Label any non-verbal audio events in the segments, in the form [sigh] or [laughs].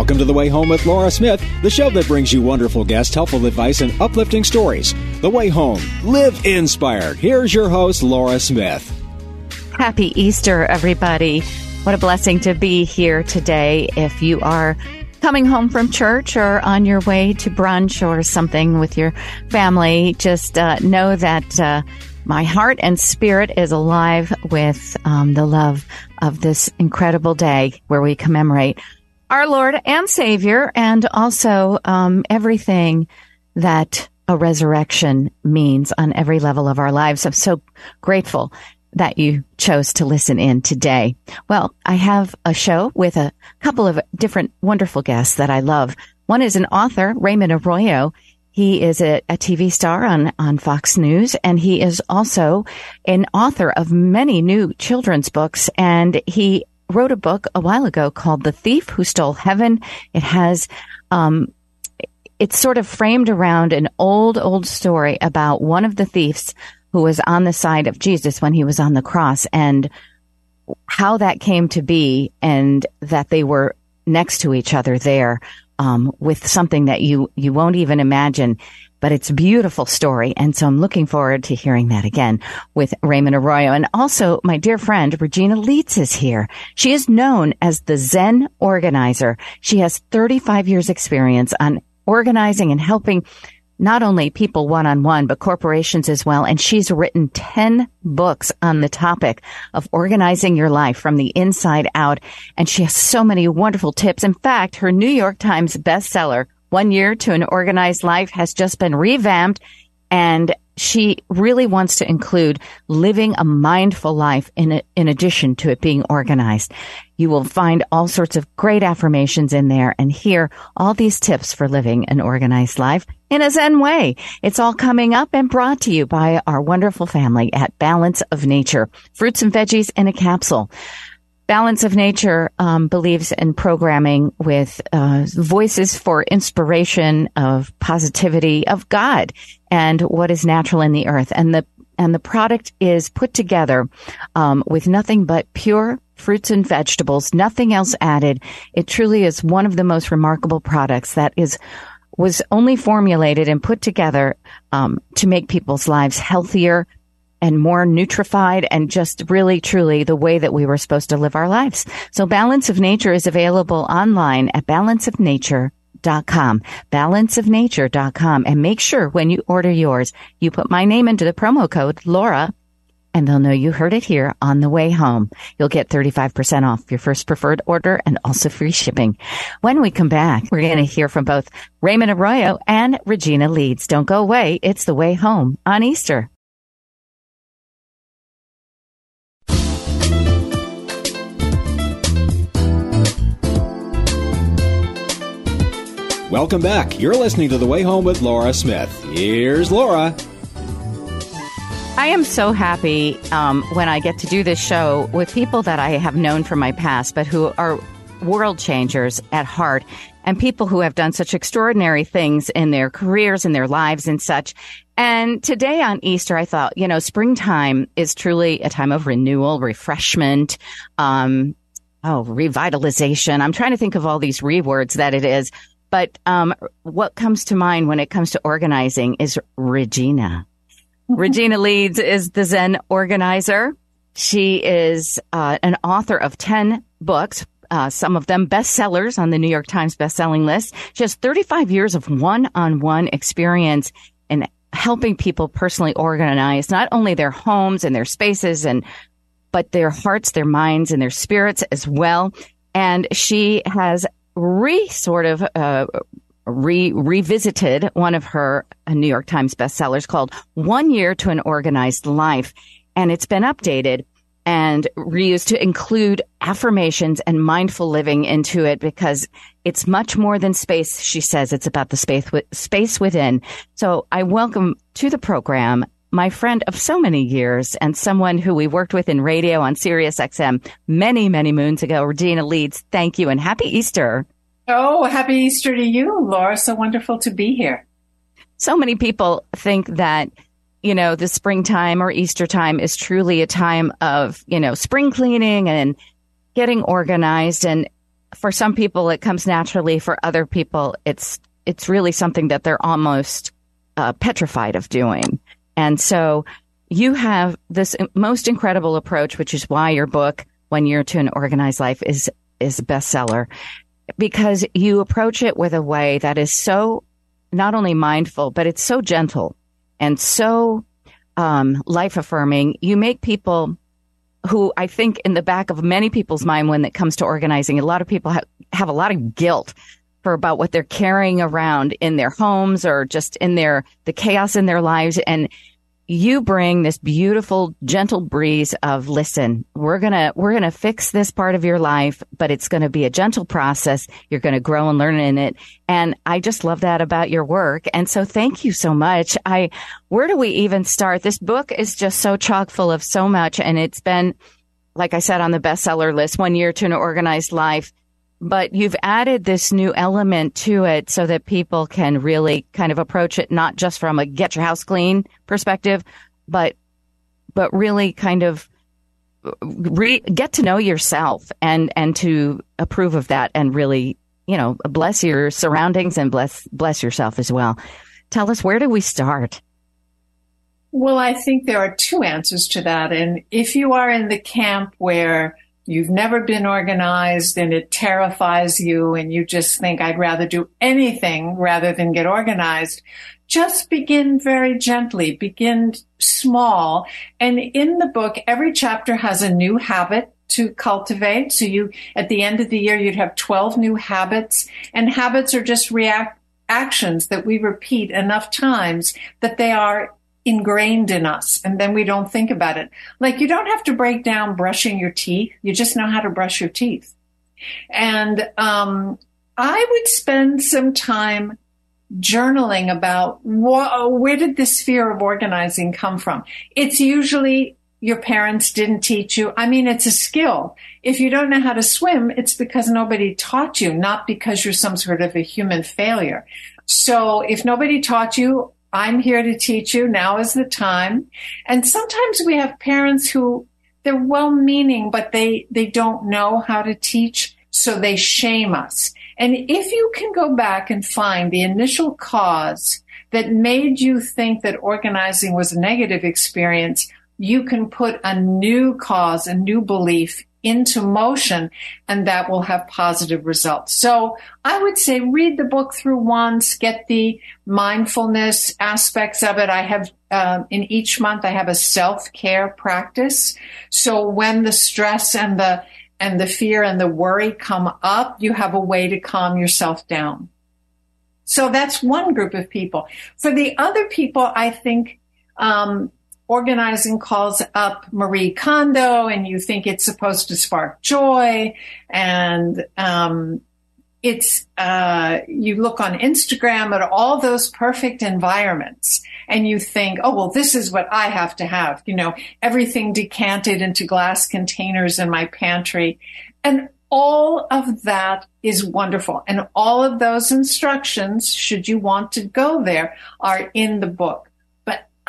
Welcome to The Way Home with Laura Smith, the show that brings you wonderful guests, helpful advice, and uplifting stories. The Way Home. Live inspired. Here's your host, Laura Smith. Happy Easter, everybody. What a blessing to be here today. If you are coming home from church or on your way to brunch or something with your family, just uh, know that uh, my heart and spirit is alive with um, the love of this incredible day where we commemorate our Lord and Savior and also um, everything that a resurrection means on every level of our lives. I'm so grateful that you chose to listen in today. Well, I have a show with a couple of different wonderful guests that I love. One is an author, Raymond Arroyo. He is a, a, TV star on, on Fox News, and he is also an author of many new children's books. And he wrote a book a while ago called The Thief Who Stole Heaven. It has, um, it's sort of framed around an old, old story about one of the thieves who was on the side of Jesus when he was on the cross and how that came to be and that they were next to each other there um, with something that you you won't even imagine but it's a beautiful story and so i'm looking forward to hearing that again with raymond arroyo and also my dear friend regina leeds is here she is known as the zen organizer she has 35 years experience on organizing and helping not only people one on one, but corporations as well. And she's written 10 books on the topic of organizing your life from the inside out. And she has so many wonderful tips. In fact, her New York Times bestseller, One Year to an Organized Life, has just been revamped and she really wants to include living a mindful life in, in addition to it being organized. You will find all sorts of great affirmations in there and hear all these tips for living an organized life in a Zen way. It's all coming up and brought to you by our wonderful family at Balance of Nature. Fruits and veggies in a capsule. Balance of Nature um, believes in programming with uh, voices for inspiration of positivity of God and what is natural in the earth, and the and the product is put together um, with nothing but pure fruits and vegetables, nothing else added. It truly is one of the most remarkable products that is was only formulated and put together um, to make people's lives healthier, and more nutrified and just really truly the way that we were supposed to live our lives. So Balance of Nature is available online at balanceofnature.com, balanceofnature.com. And make sure when you order yours, you put my name into the promo code Laura and they'll know you heard it here on the way home. You'll get 35% off your first preferred order and also free shipping. When we come back, we're going to hear from both Raymond Arroyo and Regina Leeds. Don't go away. It's the way home on Easter. Welcome back. You're listening to The Way Home with Laura Smith. Here's Laura. I am so happy um, when I get to do this show with people that I have known from my past, but who are world changers at heart and people who have done such extraordinary things in their careers and their lives and such. And today on Easter, I thought, you know, springtime is truly a time of renewal, refreshment, um, oh, revitalization. I'm trying to think of all these rewords that it is. But um, what comes to mind when it comes to organizing is Regina. Mm-hmm. Regina Leeds is the Zen organizer. She is uh, an author of 10 books, uh, some of them bestsellers on the New York Times bestselling list. She has 35 years of one-on-one experience in helping people personally organize not only their homes and their spaces and but their hearts, their minds, and their spirits as well. And she has re sort of uh, re revisited one of her uh, New York Times bestsellers called One Year to an Organized Life. And it's been updated and reused to include affirmations and mindful living into it because it's much more than space. She says it's about the space, space within. So I welcome to the program my friend of so many years and someone who we worked with in radio on Sirius XM many, many moons ago, Regina Leeds. Thank you and happy Easter. Oh, happy Easter to you, Laura. So wonderful to be here. So many people think that, you know, the springtime or Easter time is truly a time of, you know, spring cleaning and getting organized. And for some people it comes naturally. For other people, it's it's really something that they're almost uh, petrified of doing. And so you have this most incredible approach, which is why your book, One Year to an Organized Life, is is a bestseller because you approach it with a way that is so not only mindful, but it's so gentle and so um, life affirming. You make people who I think in the back of many people's mind when it comes to organizing, a lot of people have, have a lot of guilt for about what they're carrying around in their homes or just in their, the chaos in their lives. And you bring this beautiful, gentle breeze of listen, we're going to, we're going to fix this part of your life, but it's going to be a gentle process. You're going to grow and learn in it. And I just love that about your work. And so thank you so much. I, where do we even start? This book is just so chock full of so much. And it's been, like I said, on the bestseller list, one year to an organized life but you've added this new element to it so that people can really kind of approach it not just from a get your house clean perspective, but but really kind of re- get to know yourself and and to approve of that and really you know bless your surroundings and bless bless yourself as well. Tell us where do we start? Well, I think there are two answers to that, and if you are in the camp where you've never been organized and it terrifies you and you just think I'd rather do anything rather than get organized, just begin very gently, begin small. And in the book, every chapter has a new habit to cultivate. So you, at the end of the year, you'd have 12 new habits and habits are just react actions that we repeat enough times that they are ingrained in us and then we don't think about it. Like you don't have to break down brushing your teeth. You just know how to brush your teeth. And, um, I would spend some time journaling about wh- where did this fear of organizing come from? It's usually your parents didn't teach you. I mean, it's a skill. If you don't know how to swim, it's because nobody taught you, not because you're some sort of a human failure. So if nobody taught you, I'm here to teach you. Now is the time. And sometimes we have parents who they're well meaning, but they, they don't know how to teach. So they shame us. And if you can go back and find the initial cause that made you think that organizing was a negative experience, you can put a new cause, a new belief into motion and that will have positive results. So I would say read the book through once, get the mindfulness aspects of it. I have um, in each month I have a self-care practice. So when the stress and the and the fear and the worry come up, you have a way to calm yourself down. So that's one group of people. For the other people, I think um, organizing calls up Marie Kondo and you think it's supposed to spark joy and um, it's uh, you look on Instagram at all those perfect environments and you think, oh well, this is what I have to have. You know, everything decanted into glass containers in my pantry, and all of that is wonderful. And all of those instructions, should you want to go there, are in the book.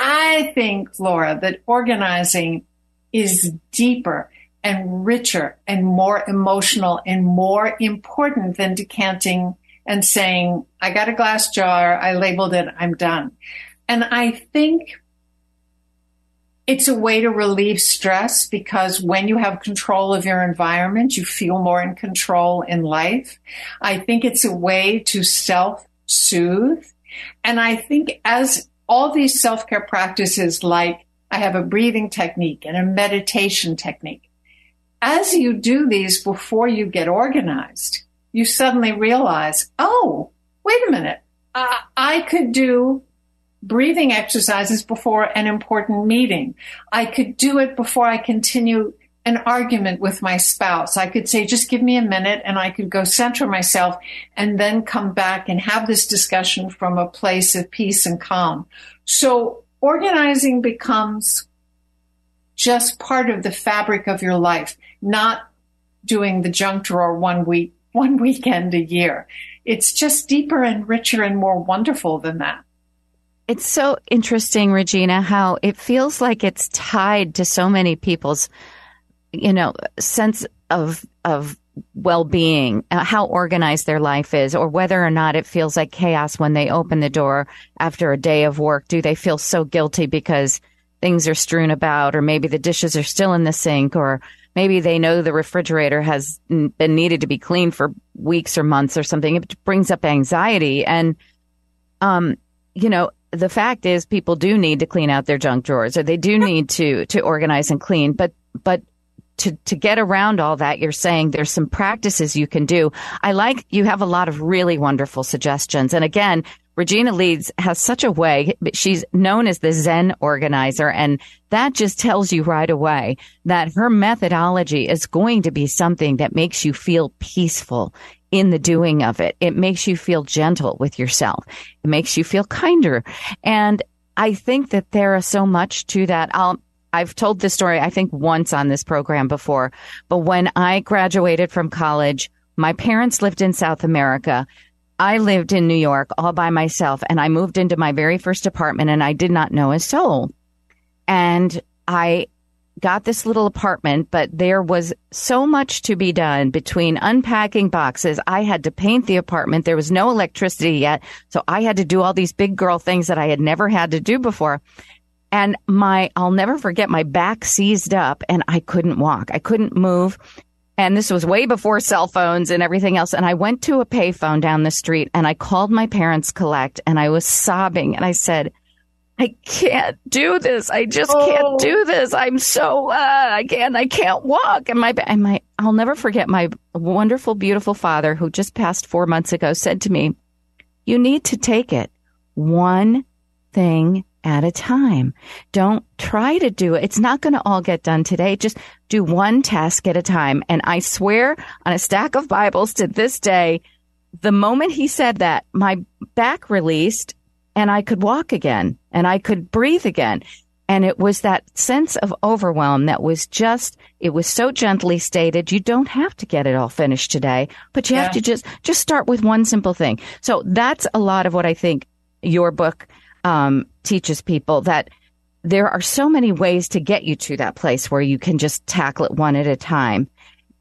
I think, Laura, that organizing is deeper and richer and more emotional and more important than decanting and saying, I got a glass jar, I labeled it, I'm done. And I think it's a way to relieve stress because when you have control of your environment, you feel more in control in life. I think it's a way to self soothe. And I think as all these self care practices, like I have a breathing technique and a meditation technique. As you do these before you get organized, you suddenly realize, oh, wait a minute. Uh, I could do breathing exercises before an important meeting. I could do it before I continue an argument with my spouse. I could say, just give me a minute and I could go center myself and then come back and have this discussion from a place of peace and calm. So organizing becomes just part of the fabric of your life, not doing the junk drawer one week, [laughs] one weekend a year. It's just deeper and richer and more wonderful than that. It's so interesting, Regina, how it feels like it's tied to so many people's you know, sense of of well being, uh, how organized their life is, or whether or not it feels like chaos when they open the door after a day of work. Do they feel so guilty because things are strewn about, or maybe the dishes are still in the sink, or maybe they know the refrigerator has been needed to be cleaned for weeks or months or something. It brings up anxiety. And, um, you know, the fact is people do need to clean out their junk drawers or they do need to, to organize and clean, but, but to, to get around all that, you're saying there's some practices you can do. I like you have a lot of really wonderful suggestions. And again, Regina Leeds has such a way. She's known as the Zen organizer. And that just tells you right away that her methodology is going to be something that makes you feel peaceful in the doing of it. It makes you feel gentle with yourself. It makes you feel kinder. And I think that there is so much to that. I'll, I've told this story, I think once on this program before, but when I graduated from college, my parents lived in South America. I lived in New York all by myself and I moved into my very first apartment and I did not know a soul. And I got this little apartment, but there was so much to be done between unpacking boxes. I had to paint the apartment. There was no electricity yet. So I had to do all these big girl things that I had never had to do before and my, I'll never forget my back seized up and I couldn't walk. I couldn't move. And this was way before cell phones and everything else. And I went to a payphone down the street and I called my parents collect and I was sobbing and I said, I can't do this. I just oh. can't do this. I'm so, uh, I can't, I can't walk. And my, and my, I'll never forget my wonderful, beautiful father who just passed four months ago said to me, you need to take it one thing at a time. Don't try to do it. It's not going to all get done today. Just do one task at a time. And I swear on a stack of Bibles to this day, the moment he said that, my back released and I could walk again and I could breathe again. And it was that sense of overwhelm that was just, it was so gently stated. You don't have to get it all finished today, but you yeah. have to just, just start with one simple thing. So that's a lot of what I think your book um, teaches people that there are so many ways to get you to that place where you can just tackle it one at a time.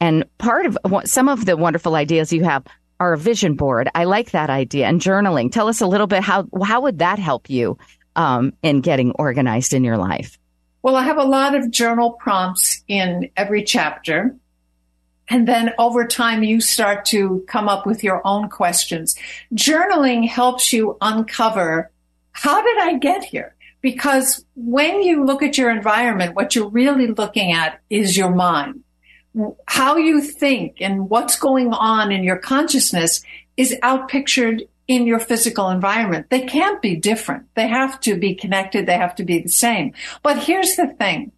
And part of some of the wonderful ideas you have are a vision board. I like that idea and journaling. Tell us a little bit how how would that help you um, in getting organized in your life? Well, I have a lot of journal prompts in every chapter. And then over time, you start to come up with your own questions. Journaling helps you uncover how did I get here? Because when you look at your environment, what you're really looking at is your mind. How you think and what's going on in your consciousness is outpictured in your physical environment. They can't be different. They have to be connected. They have to be the same. But here's the thing.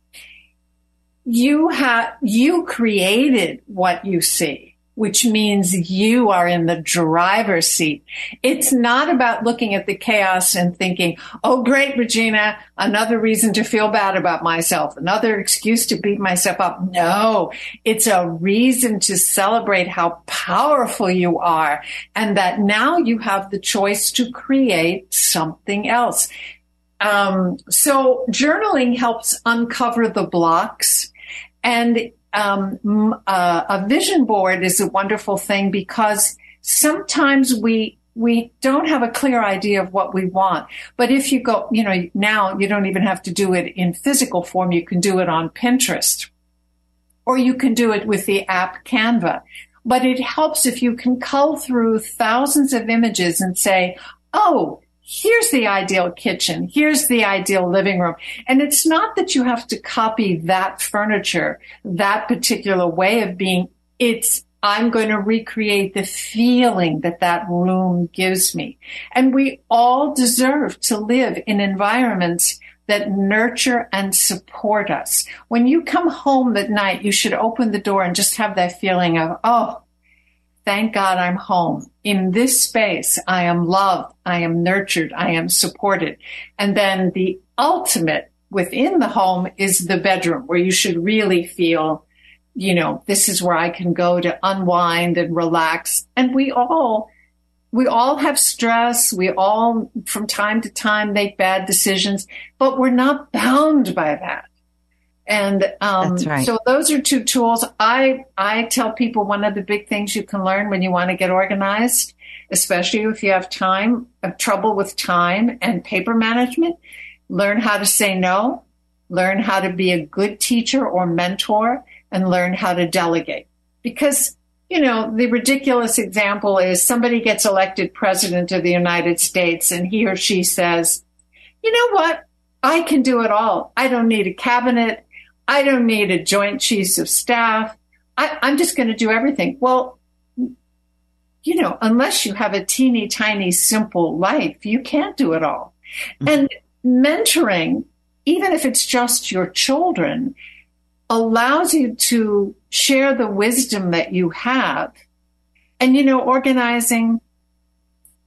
You have, you created what you see which means you are in the driver's seat. It's not about looking at the chaos and thinking, Oh, great, Regina, another reason to feel bad about myself, another excuse to beat myself up. No, it's a reason to celebrate how powerful you are and that now you have the choice to create something else. Um, so journaling helps uncover the blocks and um, uh, a vision board is a wonderful thing because sometimes we we don't have a clear idea of what we want. But if you go, you know, now you don't even have to do it in physical form. You can do it on Pinterest or you can do it with the app Canva. But it helps if you can cull through thousands of images and say, Oh, here's the ideal kitchen. Here's the ideal living room. And it's not that you have to copy that furniture, that particular way of being. It's, I'm going to recreate the feeling that that room gives me. And we all deserve to live in environments that nurture and support us. When you come home at night, you should open the door and just have that feeling of, oh, Thank God I'm home. In this space, I am loved. I am nurtured. I am supported. And then the ultimate within the home is the bedroom where you should really feel, you know, this is where I can go to unwind and relax. And we all, we all have stress. We all from time to time make bad decisions, but we're not bound by that. And um, right. so those are two tools. I I tell people one of the big things you can learn when you want to get organized, especially if you have time, have trouble with time and paper management, learn how to say no, learn how to be a good teacher or mentor, and learn how to delegate. Because you know, the ridiculous example is somebody gets elected president of the United States and he or she says, you know what? I can do it all. I don't need a cabinet. I don't need a joint chiefs of staff. I, I'm just going to do everything. Well, you know, unless you have a teeny tiny simple life, you can't do it all. Mm-hmm. And mentoring, even if it's just your children, allows you to share the wisdom that you have. And, you know, organizing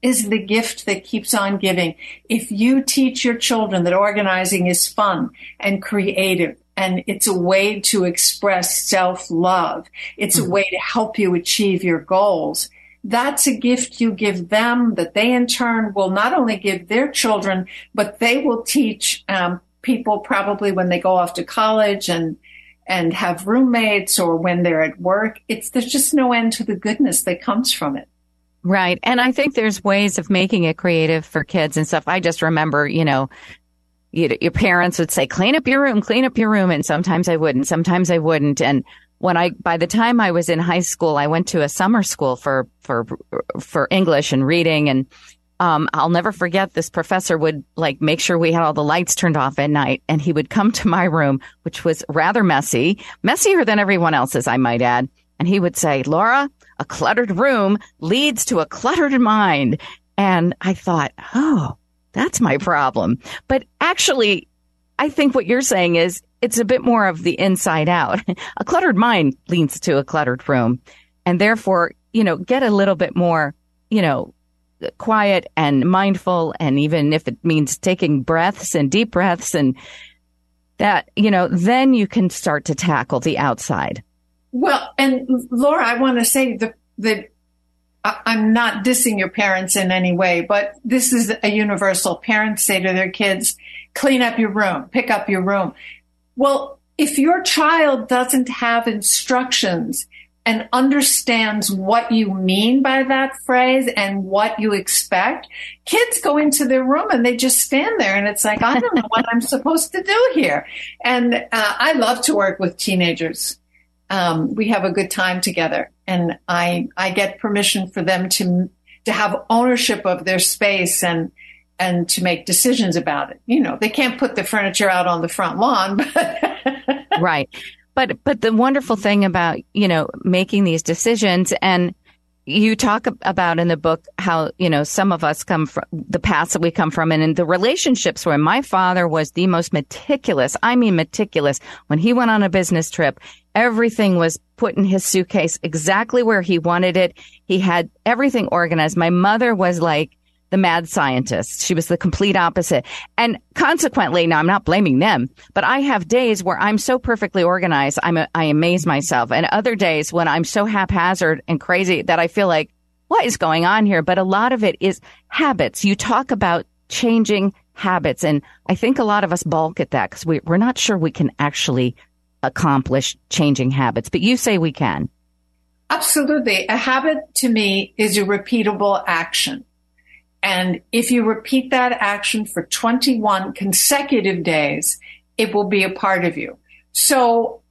is the gift that keeps on giving. If you teach your children that organizing is fun and creative and it's a way to express self love. It's mm-hmm. a way to help you achieve your goals. That's a gift you give them that they in turn will not only give their children, but they will teach um, people probably when they go off to college and and have roommates or when they're at work. It's there's just no end to the goodness that comes from it. Right. And I think there's ways of making it creative for kids and stuff. I just remember, you know, you, your parents would say, clean up your room, clean up your room. And sometimes I wouldn't, sometimes I wouldn't. And when I, by the time I was in high school, I went to a summer school for, for, for English and reading. And, um, I'll never forget this professor would like make sure we had all the lights turned off at night. And he would come [laughs] to my room, which was rather messy, messier than everyone else's, I might add. And he would say, Laura, a cluttered room leads to a cluttered mind. And I thought, oh, that's my problem. But actually, I think what you're saying is it's a bit more of the inside out. [laughs] a cluttered mind leads to a cluttered room. And therefore, you know, get a little bit more, you know, quiet and mindful. And even if it means taking breaths and deep breaths and that, you know, then you can start to tackle the outside. Well, and Laura, I want to say the, that I'm not dissing your parents in any way, but this is a universal. Parents say to their kids, clean up your room, pick up your room. Well, if your child doesn't have instructions and understands what you mean by that phrase and what you expect, kids go into their room and they just stand there and it's like, I don't know what I'm supposed to do here. And uh, I love to work with teenagers um, we have a good time together and I, I get permission for them to, to have ownership of their space and, and to make decisions about it. You know, they can't put the furniture out on the front lawn, [laughs] but right. But, but the wonderful thing about, you know, making these decisions and you talk about in the book how, you know, some of us come from the past that we come from and in the relationships where my father was the most meticulous. I mean, meticulous. When he went on a business trip, everything was put in his suitcase exactly where he wanted it. He had everything organized. My mother was like, the mad scientist. She was the complete opposite. And consequently, now I'm not blaming them, but I have days where I'm so perfectly organized, I'm a, I amaze myself. And other days when I'm so haphazard and crazy that I feel like, what is going on here? But a lot of it is habits. You talk about changing habits. And I think a lot of us balk at that because we, we're not sure we can actually accomplish changing habits, but you say we can. Absolutely. A habit to me is a repeatable action. And if you repeat that action for 21 consecutive days, it will be a part of you. So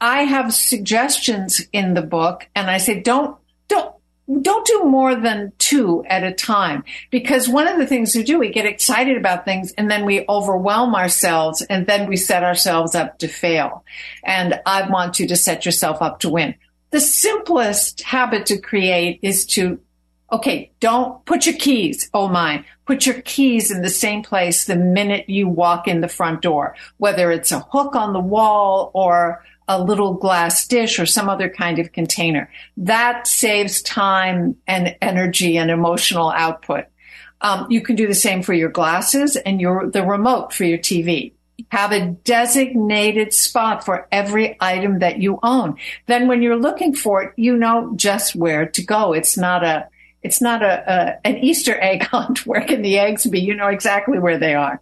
I have suggestions in the book and I say, don't, don't, don't do more than two at a time because one of the things we do, we get excited about things and then we overwhelm ourselves and then we set ourselves up to fail. And I want you to set yourself up to win. The simplest habit to create is to Okay, don't put your keys. Oh my, put your keys in the same place the minute you walk in the front door, whether it's a hook on the wall or a little glass dish or some other kind of container. That saves time and energy and emotional output. Um, you can do the same for your glasses and your the remote for your TV. Have a designated spot for every item that you own. Then when you're looking for it, you know just where to go. It's not a It's not a, a, an Easter egg [laughs] hunt. Where can the eggs be? You know exactly where they are.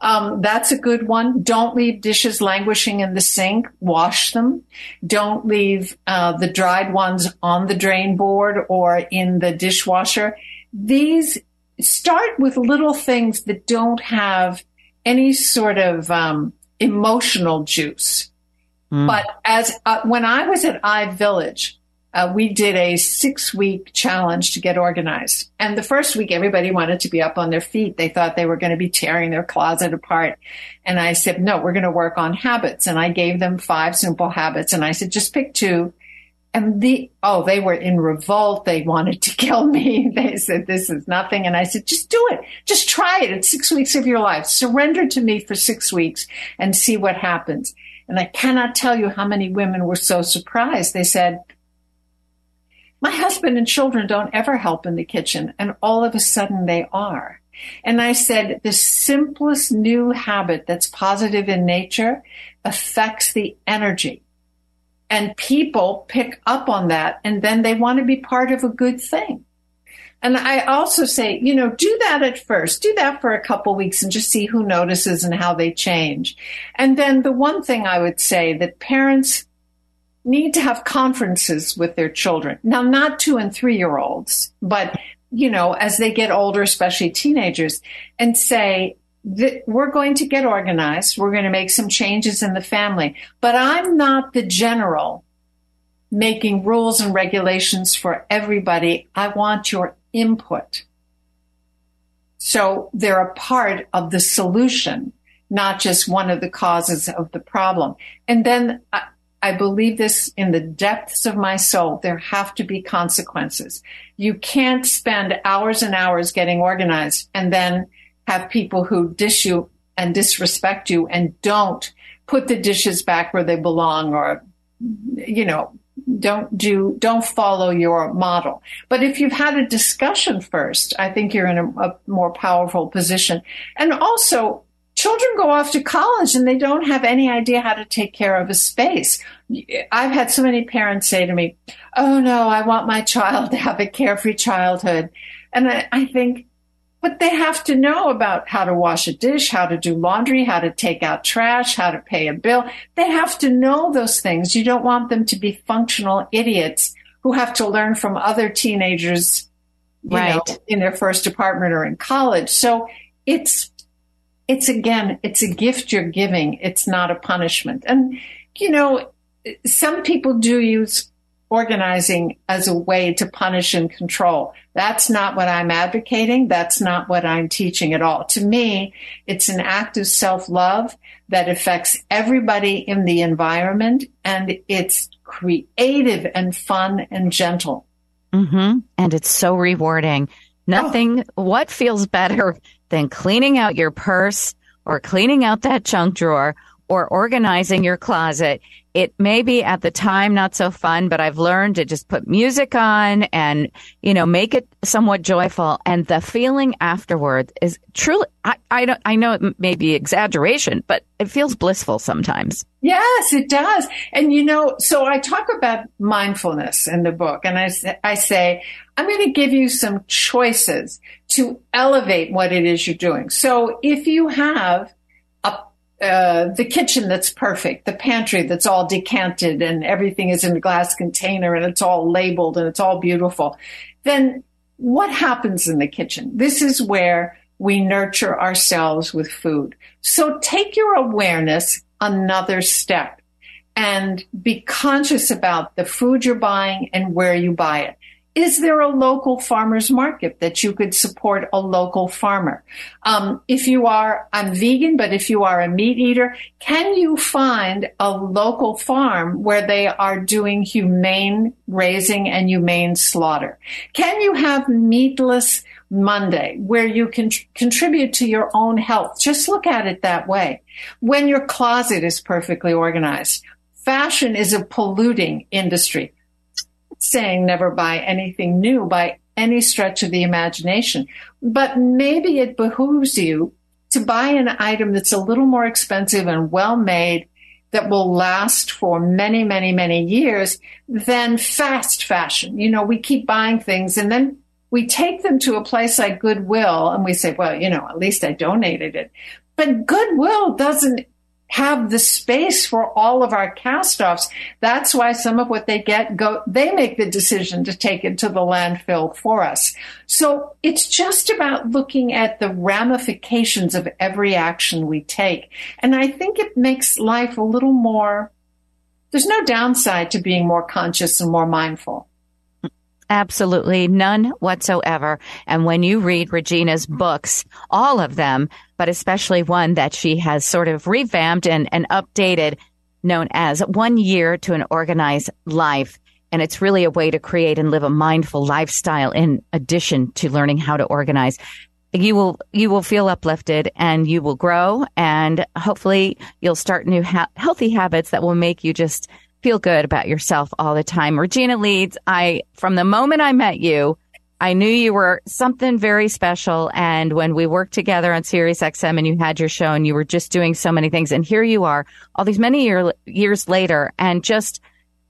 Um, that's a good one. Don't leave dishes languishing in the sink. Wash them. Don't leave uh, the dried ones on the drain board or in the dishwasher. These start with little things that don't have any sort of um, emotional juice. Mm. But as uh, when I was at iVillage, uh, we did a six week challenge to get organized. And the first week, everybody wanted to be up on their feet. They thought they were going to be tearing their closet apart. And I said, no, we're going to work on habits. And I gave them five simple habits. And I said, just pick two. And the, oh, they were in revolt. They wanted to [laughs] kill me. They said, this is nothing. And I said, just do it. Just try it. It's six weeks of your life. Surrender to me for six weeks and see what happens. And I cannot tell you how many women were so surprised. They said, my husband and children don't ever help in the kitchen. And all of a sudden they are. And I said, the simplest new habit that's positive in nature affects the energy. And people pick up on that and then they want to be part of a good thing. And I also say, you know, do that at first. Do that for a couple weeks and just see who notices and how they change. And then the one thing I would say that parents need to have conferences with their children. Now, not two and three year olds, but, you know, as they get older, especially teenagers, and say, that we're going to get organized. We're going to make some changes in the family, but I'm not the general making rules and regulations for everybody. I want your input. So they're a part of the solution, not just one of the causes of the problem. And then uh, I believe this in the depths of my soul. There have to be consequences. You can't spend hours and hours getting organized and then have people who dish you and disrespect you and don't put the dishes back where they belong or, you know, don't do, don't follow your model. But if you've had a discussion first, I think you're in a, a more powerful position. And also children go off to college and they don't have any idea how to take care of a space. I've had so many parents say to me, Oh no, I want my child to have a carefree childhood. And I, I think, but they have to know about how to wash a dish, how to do laundry, how to take out trash, how to pay a bill. They have to know those things. You don't want them to be functional idiots who have to learn from other teenagers, right. Know, in their first apartment or in college. So it's it's again, it's a gift you're giving. It's not a punishment. And, you know, some people do use organizing as a way to punish and control. That's not what I'm advocating. That's not what I'm teaching at all. To me, it's an act of self love that affects everybody in the environment and it's creative and fun and gentle. Mm-hmm. And it's so rewarding. Nothing, oh. what feels better than cleaning out your purse or cleaning out that junk drawer or organizing your closet. It may be at the time not so fun, but I've learned to just put music on and, you know, make it somewhat joyful. And the feeling afterward is truly, I, I don't, I know it may be exaggeration, but it feels blissful sometimes. Yes, it does. And you know, so I talk about mindfulness in the book and I, I say, I'm going to give you some choices to elevate what it is you're doing. So if you have a, uh, the kitchen that's perfect, the pantry that's all decanted and everything is in a glass container and it's all labeled and it's all beautiful, then what happens in the kitchen? This is where we nurture ourselves with food. So take your awareness another step and be conscious about the food you're buying and where you buy it is there a local farmers market that you could support a local farmer? Um, if you are, I'm vegan, but if you are a meat eater, can you find a local farm where they are doing humane raising and humane slaughter? Can you have meatless Monday where you can tr- contribute to your own health? Just look at it that way. When your closet is perfectly organized, fashion is a polluting industry saying never buy anything new by any stretch of the imagination, but maybe it behooves you to buy an item that's a little more expensive and well made that will last for many, many, many years than fast fashion. You know, we keep buying things and then we take them to a place like Goodwill and we say, well, you know, at least I donated it. But Goodwill doesn't have the space for all of our cast offs. That's why some of what they get go, they make the decision to take it to the landfill for us. So it's just about looking at the ramifications of every action we take. And I think it makes life a little more, there's no downside to being more conscious and more mindful. Absolutely none whatsoever. And when you read Regina's books, all of them, but especially one that she has sort of revamped and, and updated known as One Year to an Organized Life. And it's really a way to create and live a mindful lifestyle in addition to learning how to organize. You will, you will feel uplifted and you will grow and hopefully you'll start new ha- healthy habits that will make you just feel good about yourself all the time. Regina Leeds, I, from the moment I met you, I knew you were something very special. And when we worked together on Sirius XM and you had your show and you were just doing so many things. And here you are all these many year, years later and just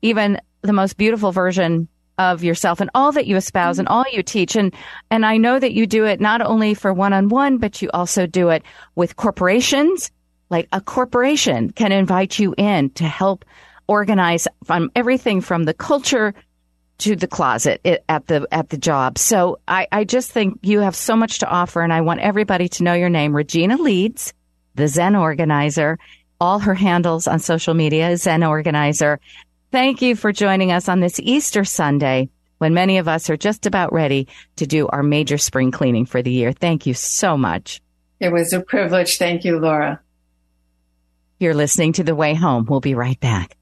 even the most beautiful version of yourself and all that you espouse and mm-hmm. all you teach. And, and I know that you do it not only for one on one, but you also do it with corporations. Like a corporation can invite you in to help organize from everything from the culture to the closet at the at the job. So I, I just think you have so much to offer, and I want everybody to know your name, Regina Leeds, the Zen Organizer. All her handles on social media is Zen Organizer. Thank you for joining us on this Easter Sunday when many of us are just about ready to do our major spring cleaning for the year. Thank you so much. It was a privilege. Thank you, Laura. You're listening to The Way Home. We'll be right back.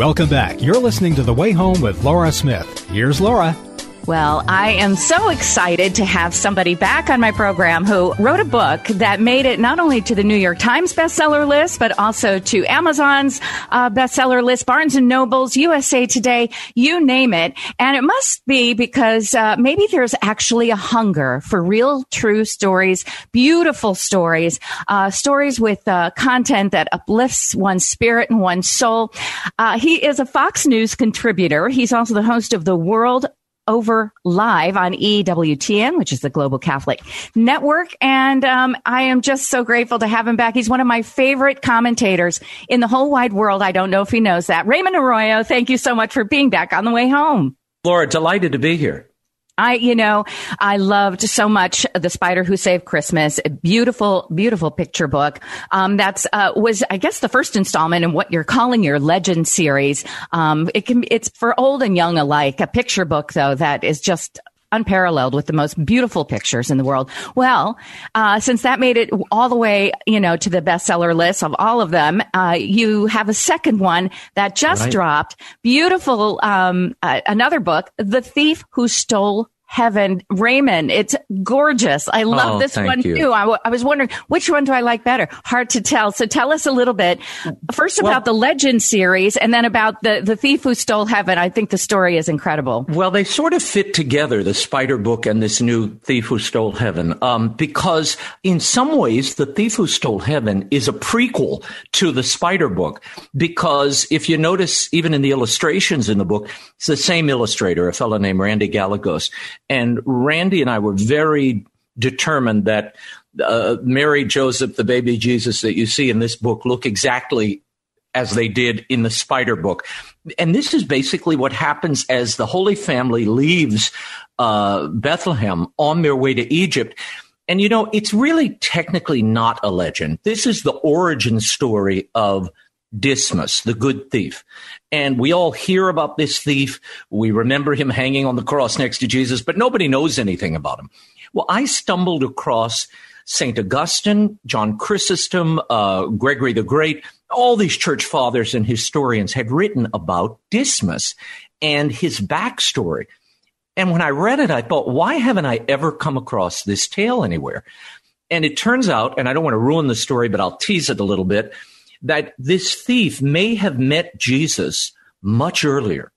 Welcome back. You're listening to The Way Home with Laura Smith. Here's Laura. Well, I am so excited to have somebody back on my program who wrote a book that made it not only to the New York Times bestseller list, but also to Amazon's uh, bestseller list, Barnes and Nobles, USA Today, you name it. And it must be because uh, maybe there's actually a hunger for real, true stories, beautiful stories, uh, stories with uh, content that uplifts one's spirit and one's soul. Uh, he is a Fox News contributor. He's also the host of the World over live on EWTN, which is the Global Catholic Network. And um, I am just so grateful to have him back. He's one of my favorite commentators in the whole wide world. I don't know if he knows that. Raymond Arroyo, thank you so much for being back on the way home. Laura, delighted to be here. I, you know, I loved so much The Spider Who Saved Christmas. A beautiful, beautiful picture book. Um, that's, uh, was, I guess, the first installment in what you're calling your legend series. Um, it can, it's for old and young alike. A picture book, though, that is just unparalleled with the most beautiful pictures in the world. Well, uh, since that made it all the way, you know, to the bestseller list of all of them, uh, you have a second one that just right. dropped. Beautiful, um, uh, another book, The Thief Who Stole heaven. Raymond, it's gorgeous. I love oh, this one you. too. I, w- I was wondering which one do I like better? Hard to tell. So tell us a little bit first about well, the Legend series and then about the, the thief who stole heaven. I think the story is incredible. Well, they sort of fit together, the Spider book and this new thief who stole heaven, um, because in some ways, the thief who stole heaven is a prequel to the Spider book. Because if you notice, even in the illustrations in the book, it's the same illustrator, a fellow named Randy Gallegos. And Randy and I were very determined that uh, Mary, Joseph, the baby Jesus that you see in this book look exactly as they did in the Spider book. And this is basically what happens as the Holy Family leaves uh, Bethlehem on their way to Egypt. And you know, it's really technically not a legend. This is the origin story of Dismas, the good thief. And we all hear about this thief. We remember him hanging on the cross next to Jesus, but nobody knows anything about him. Well, I stumbled across St. Augustine, John Chrysostom, uh, Gregory the Great, all these church fathers and historians had written about Dismas and his backstory. And when I read it, I thought, why haven't I ever come across this tale anywhere? And it turns out, and I don't want to ruin the story, but I'll tease it a little bit that this thief may have met Jesus much earlier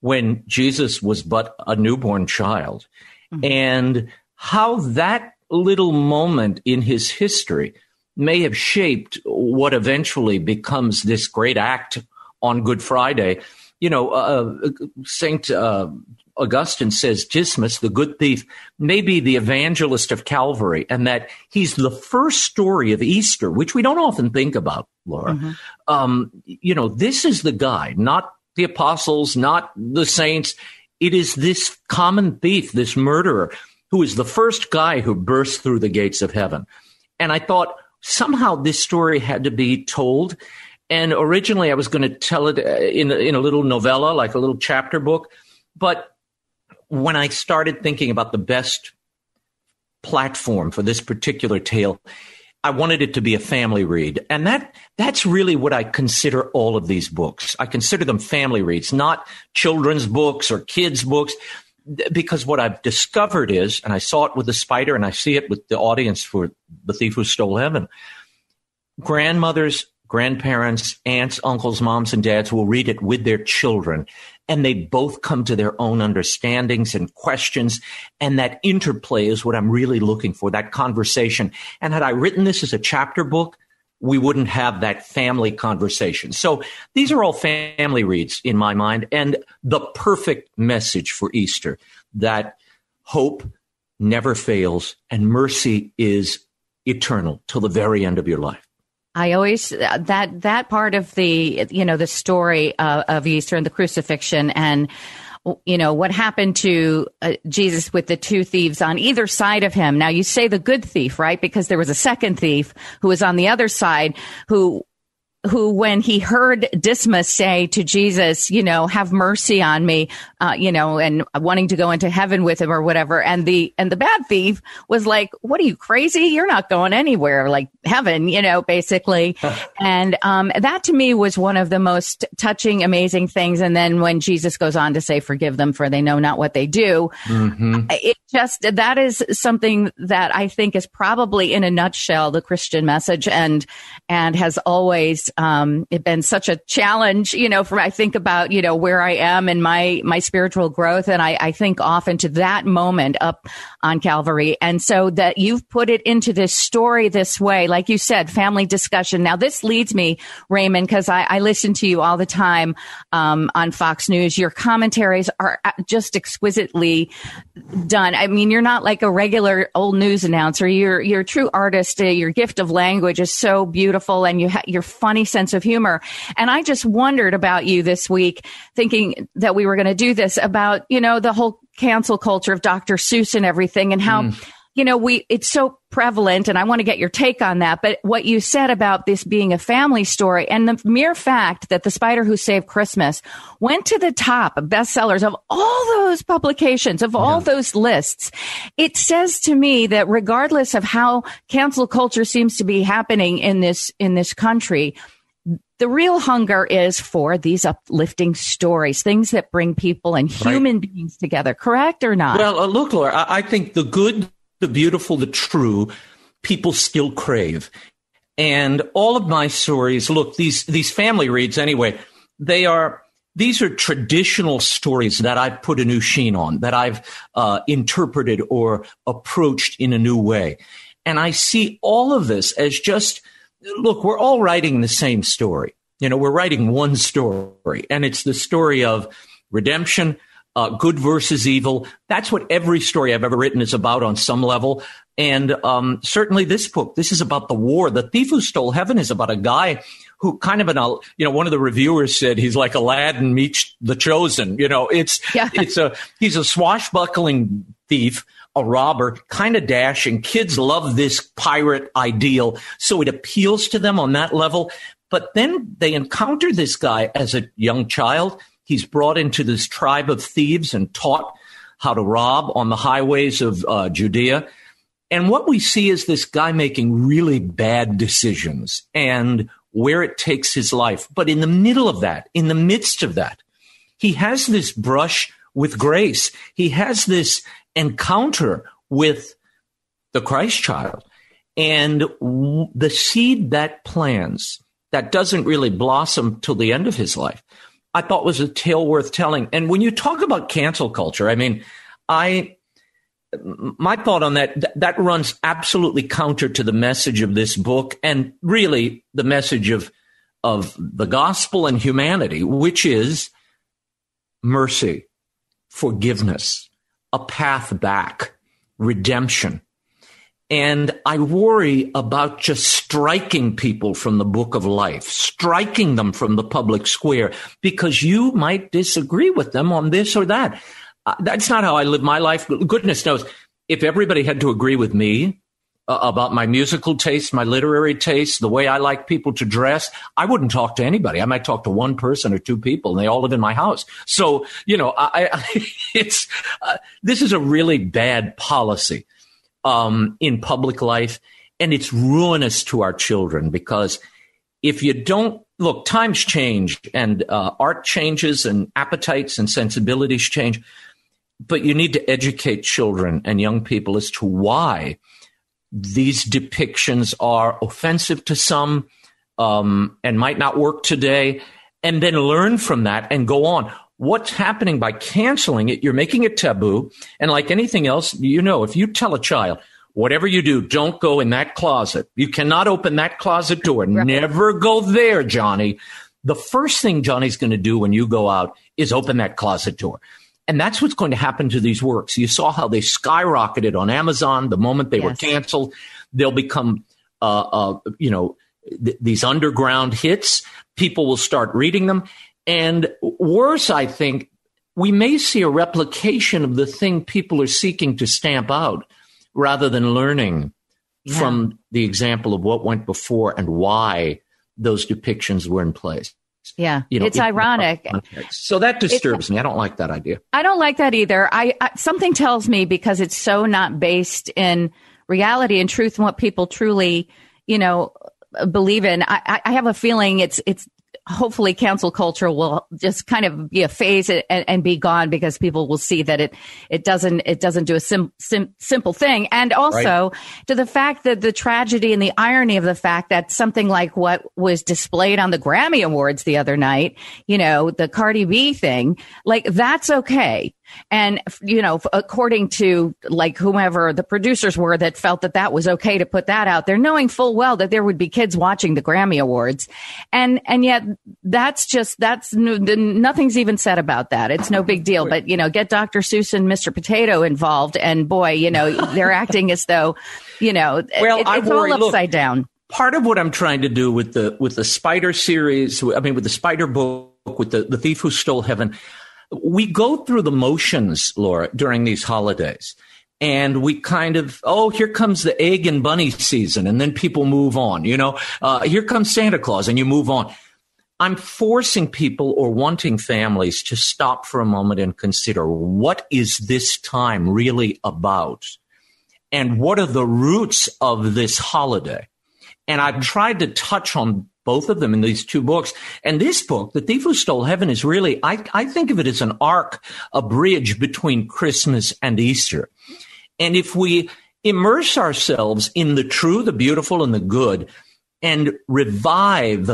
when Jesus was but a newborn child. Mm-hmm. And how that little moment in his history may have shaped what eventually becomes this great act on Good Friday. You know, uh, uh Saint uh, Augustine says Dismas, the good thief, may be the evangelist of Calvary, and that he's the first story of Easter, which we don't often think about, Laura. Mm-hmm. Um, you know, this is the guy, not the apostles, not the saints. It is this common thief, this murderer, who is the first guy who bursts through the gates of heaven. And I thought somehow this story had to be told. And originally I was going to tell it uh, in a, in a little novella, like a little chapter book. But when I started thinking about the best platform for this particular tale, I wanted it to be a family read. And that that's really what I consider all of these books. I consider them family reads, not children's books or kids books because what I've discovered is, and I saw it with the spider and I see it with the audience for The Thief Who Stole Heaven. Grandmothers, grandparents, aunts, uncles, moms, and dads will read it with their children and they both come to their own understandings and questions. And that interplay is what I'm really looking for, that conversation. And had I written this as a chapter book, we wouldn't have that family conversation. So these are all family reads in my mind and the perfect message for Easter that hope never fails and mercy is eternal till the very end of your life. I always that that part of the you know the story uh, of Easter and the crucifixion and you know what happened to uh, Jesus with the two thieves on either side of him. Now you say the good thief, right? Because there was a second thief who was on the other side who who, when he heard Dismas say to Jesus, you know, have mercy on me, uh, you know, and wanting to go into heaven with him or whatever. And the, and the bad thief was like, what are you crazy? You're not going anywhere like heaven, you know, basically. [laughs] and, um, that to me was one of the most touching, amazing things. And then when Jesus goes on to say, forgive them for they know not what they do, mm-hmm. it just, that is something that I think is probably in a nutshell, the Christian message and, and has always um, it's been such a challenge, you know, for I think about, you know, where I am and my, my spiritual growth. And I, I think often to that moment up on Calvary. And so that you've put it into this story this way, like you said, family discussion. Now this leads me, Raymond, because I, I listen to you all the time, um, on Fox News. Your commentaries are uh, just exquisitely done. I mean, you're not like a regular old news announcer. You're, you're a true artist. Uh, your gift of language is so beautiful and you ha- you're funny funny sense of humor. And I just wondered about you this week, thinking that we were going to do this about, you know, the whole cancel culture of Dr. Seuss and everything and how, mm. You know, we, it's so prevalent and I want to get your take on that. But what you said about this being a family story and the mere fact that The Spider Who Saved Christmas went to the top of bestsellers of all those publications, of all yeah. those lists, it says to me that regardless of how cancel culture seems to be happening in this, in this country, the real hunger is for these uplifting stories, things that bring people and human right. beings together, correct or not? Well, uh, look, Laura, I, I think the good, the beautiful, the true, people still crave. And all of my stories, look, these, these family reads anyway, they are, these are traditional stories that I've put a new sheen on, that I've uh, interpreted or approached in a new way. And I see all of this as just, look, we're all writing the same story. You know, we're writing one story, and it's the story of redemption, uh, good versus evil. That's what every story I've ever written is about on some level. And um, certainly this book, this is about the war. The Thief Who Stole Heaven is about a guy who kind of an, you know, one of the reviewers said he's like Aladdin meets the chosen. You know, it's, yeah. [laughs] it's a, he's a swashbuckling thief a robber, kind of dashing. Kids love this pirate ideal. So it appeals to them on that level. But then they encounter this guy as a young child. He's brought into this tribe of thieves and taught how to rob on the highways of uh, Judea. And what we see is this guy making really bad decisions and where it takes his life. But in the middle of that, in the midst of that, he has this brush with grace. He has this encounter with the Christ child and the seed that plants that doesn't really blossom till the end of his life. I thought was a tale worth telling. And when you talk about cancel culture, I mean, I my thought on that that runs absolutely counter to the message of this book and really the message of of the gospel and humanity which is mercy forgiveness a path back redemption and I worry about just striking people from the book of life, striking them from the public square, because you might disagree with them on this or that. Uh, that's not how I live my life. Goodness knows, if everybody had to agree with me uh, about my musical taste, my literary taste, the way I like people to dress, I wouldn't talk to anybody. I might talk to one person or two people, and they all live in my house. So, you know, I, I [laughs] it's uh, this is a really bad policy um, in public life. And it's ruinous to our children because if you don't look, times change and uh, art changes and appetites and sensibilities change, but you need to educate children and young people as to why these depictions are offensive to some um, and might not work today, and then learn from that and go on what's happening by canceling it, you're making it taboo. And like anything else, you know, if you tell a child, whatever you do, don't go in that closet. You cannot open that closet door. Right. Never go there, Johnny. The first thing Johnny's going to do when you go out is open that closet door. And that's what's going to happen to these works. You saw how they skyrocketed on Amazon the moment they yes. were canceled. They'll become, uh, uh, you know, th- these underground hits. People will start reading them. And worse, I think, we may see a replication of the thing people are seeking to stamp out rather than learning yeah. from the example of what went before and why those depictions were in place. Yeah, you know, it's ironic. So that disturbs it's, me. I don't like that idea. I don't like that either. I, I something tells me because it's so not based in reality and truth and what people truly, you know, believe in. I, I have a feeling it's it's hopefully cancel culture will just kind of be a phase and, and, be gone because people will see that it it doesn't it doesn't do a sim, sim, simple thing and also right. to the fact that the tragedy and the irony of the fact that something like what was displayed on the Grammy Awards the other night you know the Cardi B thing like that's okay and, you know, according to like whomever the producers were that felt that that was okay to put that out there, knowing full well that there would be kids watching the Grammy Awards. And, and yet that's just, that's nothing's even said about that. It's no big deal. But, you know, get Dr. Seuss and Mr. Potato involved. And boy, you know, [laughs] they're acting as though, you know, well, it, it's worry, all upside look, down. Part of what I'm trying to do with the, with the Spider series, I mean, with the Spider book, with the, the Thief Who Stole Heaven, we go through the motions, Laura, during these holidays. And we kind of, oh, here comes the egg and bunny season. And then people move on, you know, uh, here comes Santa Claus and you move on. I'm forcing people or wanting families to stop for a moment and consider what is this time really about? And what are the roots of this holiday? And I've tried to touch on both of them in these two books. And this book, The Thief Who Stole Heaven, is really, I, I think of it as an arc, a bridge between Christmas and Easter. And if we immerse ourselves in the true, the beautiful, and the good, and revive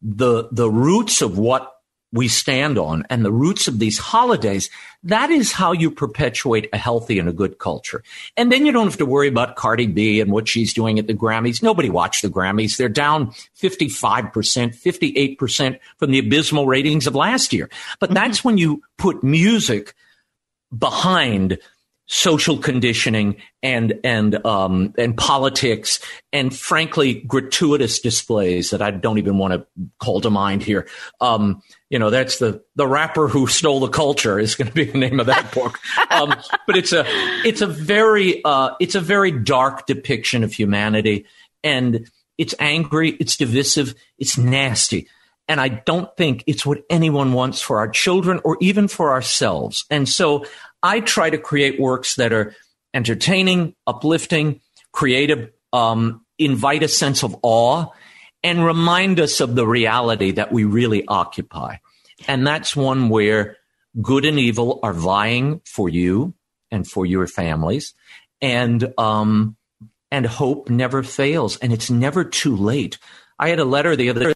the, the roots of what we stand on and the roots of these holidays, that is how you perpetuate a healthy and a good culture. And then you don't have to worry about Cardi B and what she's doing at the Grammys. Nobody watched the Grammys. They're down 55%, 58% from the abysmal ratings of last year. But that's mm-hmm. when you put music behind social conditioning and and um, and politics and frankly gratuitous displays that I don't even want to call to mind here. Um, you know, that's the the rapper who stole the culture is going to be the name of that book. Um, but it's a it's a very uh, it's a very dark depiction of humanity, and it's angry, it's divisive, it's nasty. And I don't think it's what anyone wants for our children or even for ourselves. And so I try to create works that are entertaining, uplifting, creative, um, invite a sense of awe, and remind us of the reality that we really occupy. And that's one where good and evil are vying for you and for your families. And, um, and hope never fails and it's never too late. I had a letter the other day,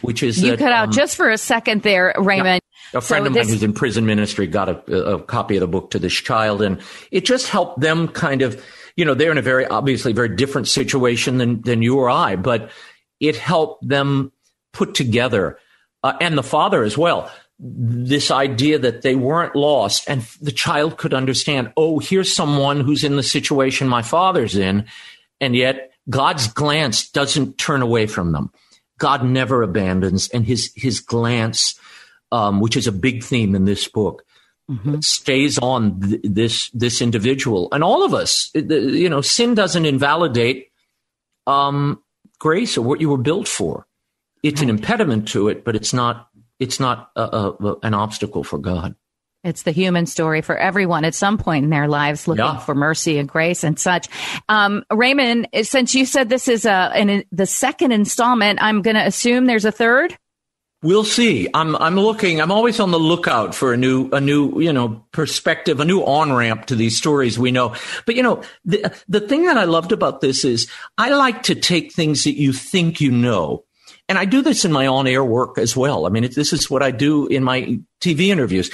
which is you that, cut out um, just for a second there, Raymond. A friend so of mine who's in prison ministry got a, a copy of the book to this child, and it just helped them kind of, you know, they're in a very obviously very different situation than than you or I, but it helped them put together, uh, and the father as well, this idea that they weren't lost, and the child could understand. Oh, here's someone who's in the situation my father's in, and yet God's glance doesn't turn away from them. God never abandons, and his his glance, um, which is a big theme in this book, mm-hmm. stays on th- this this individual and all of us. You know, sin doesn't invalidate um, grace or what you were built for. It's right. an impediment to it, but it's not it's not a, a, an obstacle for God. It's the human story for everyone at some point in their lives looking yeah. for mercy and grace and such. Um, Raymond, since you said this is a, an, the second installment, I'm going to assume there's a third. We'll see. I'm I'm looking. I'm always on the lookout for a new a new you know perspective, a new on ramp to these stories we know. But you know the the thing that I loved about this is I like to take things that you think you know, and I do this in my on air work as well. I mean, this is what I do in my TV interviews.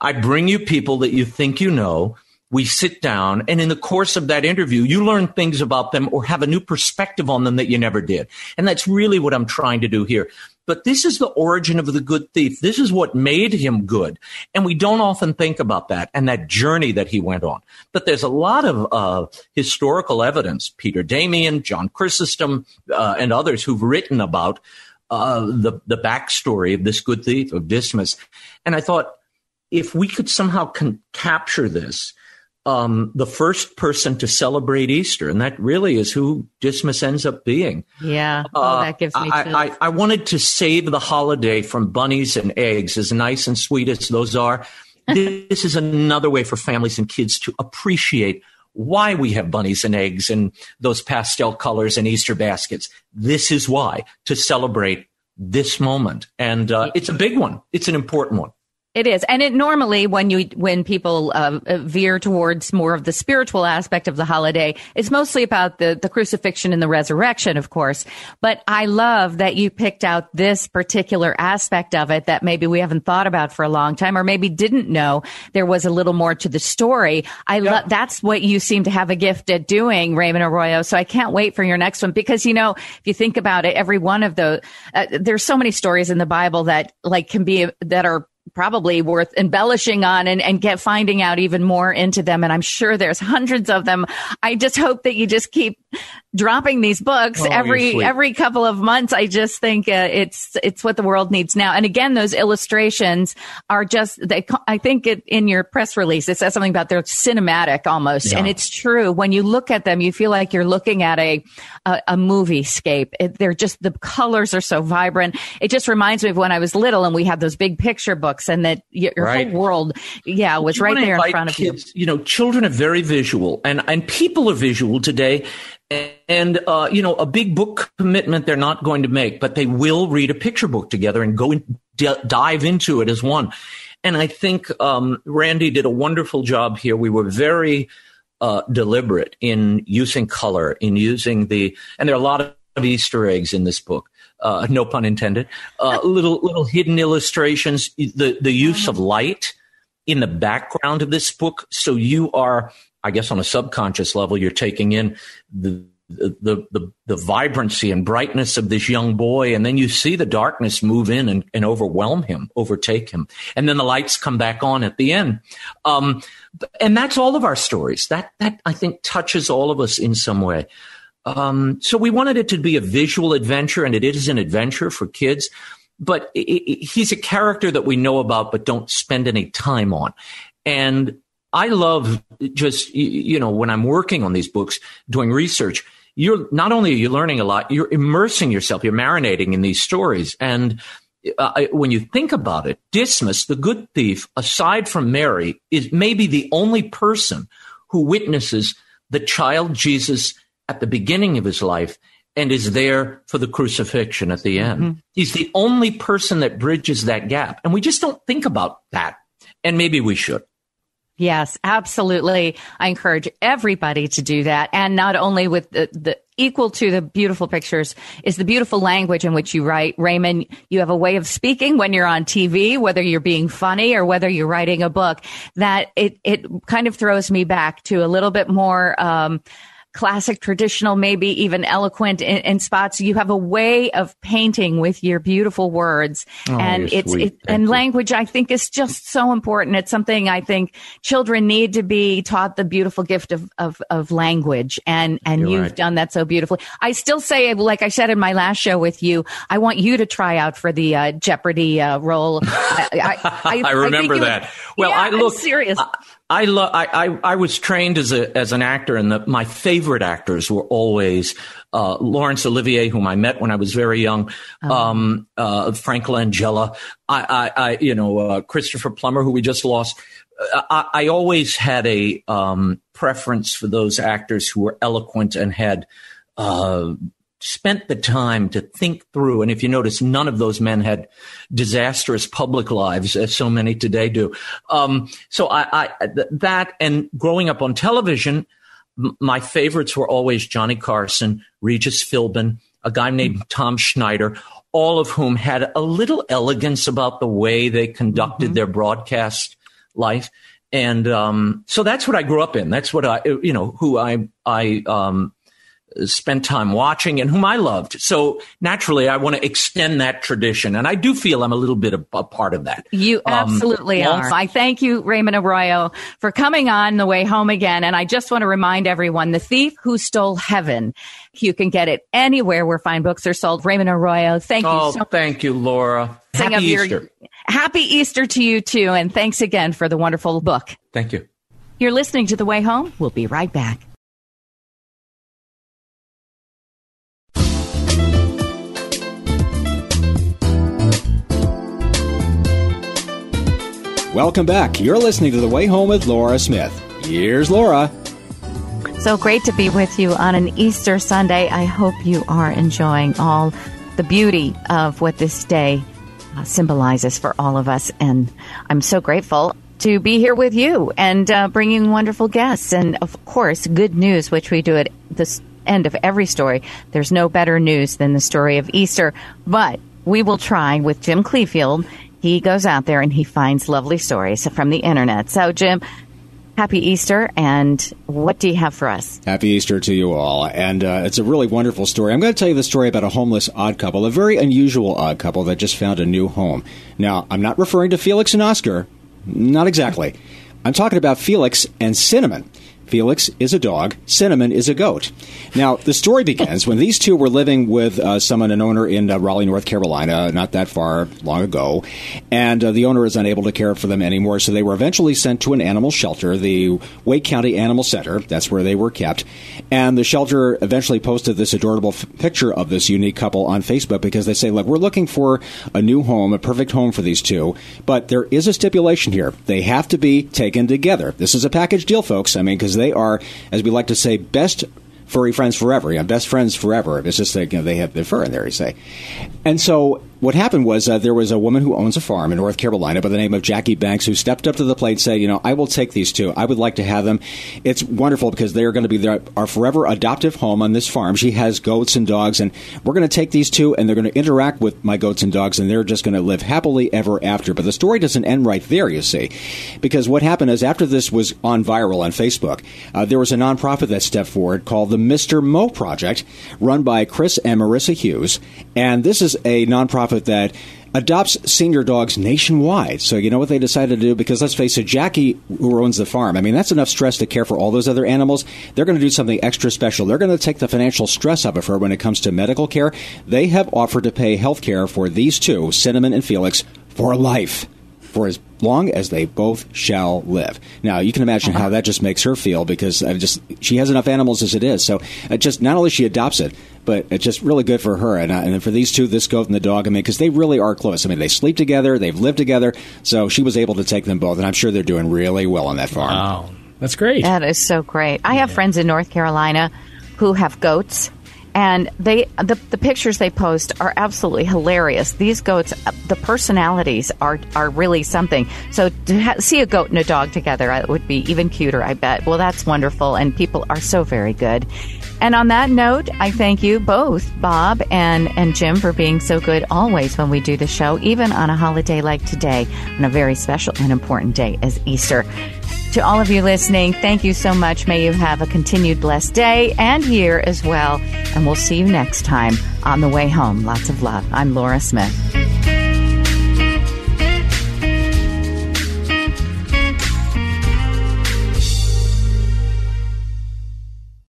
I bring you people that you think you know. We sit down, and in the course of that interview, you learn things about them or have a new perspective on them that you never did. And that's really what I'm trying to do here. But this is the origin of the good thief. This is what made him good. And we don't often think about that and that journey that he went on. But there's a lot of uh, historical evidence. Peter Damian, John Chrysostom, uh, and others who've written about uh, the, the backstory of this good thief, of Dismas. And I thought, if we could somehow con- capture this, um, the first person to celebrate Easter, and that really is who Dismas ends up being. Yeah, oh, uh, that gives me. I, I, I, wanted to save the holiday from bunnies and eggs, as nice and sweet as those are. [laughs] this is another way for families and kids to appreciate why we have bunnies and eggs and those pastel colors and Easter baskets. This is why to celebrate this moment, and uh, it's a big one. It's an important one. It is, and it normally when you when people uh, veer towards more of the spiritual aspect of the holiday, it's mostly about the the crucifixion and the resurrection, of course. But I love that you picked out this particular aspect of it that maybe we haven't thought about for a long time, or maybe didn't know there was a little more to the story. I yeah. love that's what you seem to have a gift at doing, Raymond Arroyo. So I can't wait for your next one because you know if you think about it, every one of the uh, there's so many stories in the Bible that like can be that are probably worth embellishing on and, and get finding out even more into them. And I'm sure there's hundreds of them. I just hope that you just keep dropping these books oh, every every couple of months. I just think uh, it's it's what the world needs now. And again, those illustrations are just they. I think it, in your press release it says something about they're cinematic almost, yeah. and it's true. When you look at them, you feel like you're looking at a a, a movie scape. It, they're just the colors are so vibrant. It just reminds me of when I was little and we had those big picture books, and that your, your right. whole world, yeah, was right there in front of kids, you. You know, children are very visual, and and people are visual today and uh, you know a big book commitment they're not going to make but they will read a picture book together and go and d- dive into it as one and i think um, randy did a wonderful job here we were very uh, deliberate in using color in using the and there are a lot of easter eggs in this book uh, no pun intended uh, little little hidden illustrations the the use of light in the background of this book so you are I guess on a subconscious level, you're taking in the, the, the, the vibrancy and brightness of this young boy. And then you see the darkness move in and, and overwhelm him, overtake him. And then the lights come back on at the end. Um, and that's all of our stories. That, that I think touches all of us in some way. Um, so we wanted it to be a visual adventure and it is an adventure for kids but it, it, he's a character that we know about but don't spend any time on. And I love just, you know, when I'm working on these books, doing research, you're not only are you learning a lot, you're immersing yourself, you're marinating in these stories. And uh, when you think about it, Dismas, the good thief, aside from Mary, is maybe the only person who witnesses the child Jesus at the beginning of his life and is there for the crucifixion at the end. Mm-hmm. He's the only person that bridges that gap. And we just don't think about that. And maybe we should. Yes, absolutely. I encourage everybody to do that. And not only with the, the equal to the beautiful pictures is the beautiful language in which you write. Raymond, you have a way of speaking when you're on TV, whether you're being funny or whether you're writing a book, that it, it kind of throws me back to a little bit more, um, classic, traditional, maybe even eloquent in, in, spots. You have a way of painting with your beautiful words, oh, and it's it, and language. I think is just so important. It's something I think children need to be taught the beautiful gift of of, of language, and and You're you've right. done that so beautifully. I still say, like I said in my last show with you, I want you to try out for the uh, Jeopardy uh, role. [laughs] I, I, I, I remember that. Would, well, yeah, I look I'm serious. I, I, I, I was trained as a as an actor, and the, my favorite actors were always uh, Laurence Olivier, whom I met when I was very young, oh. um, uh, Frank Langella, I, I, I you know, uh, Christopher Plummer, who we just lost. Uh, I, I always had a um, preference for those actors who were eloquent and had uh, spent the time to think through. And if you notice, none of those men had disastrous public lives as so many today do. Um, so I, I, that and growing up on television, m- my favorites were always Johnny Carson, Regis Philbin, a guy named mm-hmm. Tom Snyder, all of whom had a little elegance about the way they conducted mm-hmm. their broadcast life. And um, so that's what I grew up in. That's what I, you know, who I, I um, spent time watching and whom I loved. So naturally, I want to extend that tradition. And I do feel I'm a little bit of a part of that. You um, absolutely um, are. I thank you, Raymond Arroyo, for coming on the way home again. And I just want to remind everyone, The Thief Who Stole Heaven. You can get it anywhere where fine books are sold. Raymond Arroyo, thank oh, you so thank you, Laura. Happy Easter. Your, happy Easter to you too. And thanks again for the wonderful book. Thank you. You're listening to The Way Home. We'll be right back. Welcome back. You're listening to The Way Home with Laura Smith. Here's Laura. So great to be with you on an Easter Sunday. I hope you are enjoying all the beauty of what this day uh, symbolizes for all of us. And I'm so grateful to be here with you and uh, bringing wonderful guests. And of course, good news, which we do at the end of every story. There's no better news than the story of Easter. But we will try with Jim Cleefield he goes out there and he finds lovely stories from the internet. So, Jim, happy Easter, and what do you have for us? Happy Easter to you all. And uh, it's a really wonderful story. I'm going to tell you the story about a homeless odd couple, a very unusual odd couple that just found a new home. Now, I'm not referring to Felix and Oscar, not exactly. I'm talking about Felix and Cinnamon. Felix is a dog. Cinnamon is a goat. Now, the story begins when these two were living with uh, someone, an owner in uh, Raleigh, North Carolina, not that far, long ago, and uh, the owner is unable to care for them anymore, so they were eventually sent to an animal shelter, the Wake County Animal Center. That's where they were kept. And the shelter eventually posted this adorable f- picture of this unique couple on Facebook because they say, look, we're looking for a new home, a perfect home for these two, but there is a stipulation here. They have to be taken together. This is a package deal, folks. I mean, because they are, as we like to say, best furry friends forever. You know, best friends forever. It's just that you know, they have their fur in there, you say. And so what happened was uh, there was a woman who owns a farm in North Carolina by the name of Jackie Banks who stepped up to the plate and said, you know, I will take these two. I would like to have them. It's wonderful because they are going to be our forever adoptive home on this farm. She has goats and dogs, and we're going to take these two and they're going to interact with my goats and dogs, and they're just going to live happily ever after. But the story doesn't end right there, you see, because what happened is after this was on viral on Facebook, uh, there was a nonprofit that stepped forward called the Mr. Mo Project, run by Chris and Marissa Hughes, and this is a nonprofit nonprofit that adopts senior dogs nationwide. So you know what they decided to do? Because let's face it, Jackie, who owns the farm, I mean, that's enough stress to care for all those other animals. They're going to do something extra special. They're going to take the financial stress off of her when it comes to medical care. They have offered to pay health care for these two, Cinnamon and Felix, for life for as long as they both shall live. Now, you can imagine how that just makes her feel because I just she has enough animals as it is. So it just not only she adopts it, but it's just really good for her and, uh, and for these two, this goat and the dog. I mean, because they really are close. I mean, they sleep together, they've lived together, so she was able to take them both, and I'm sure they're doing really well on that farm. Wow, that's great. That is so great. I have friends in North Carolina who have goats and they the, the pictures they post are absolutely hilarious. These goats, the personalities are are really something. So to ha- see a goat and a dog together, it would be even cuter, I bet. Well, that's wonderful, and people are so very good. And on that note, I thank you both, Bob and, and Jim, for being so good always when we do the show, even on a holiday like today, on a very special and important day as Easter. To all of you listening, thank you so much. May you have a continued blessed day and year as well. And we'll see you next time on the way home. Lots of love. I'm Laura Smith.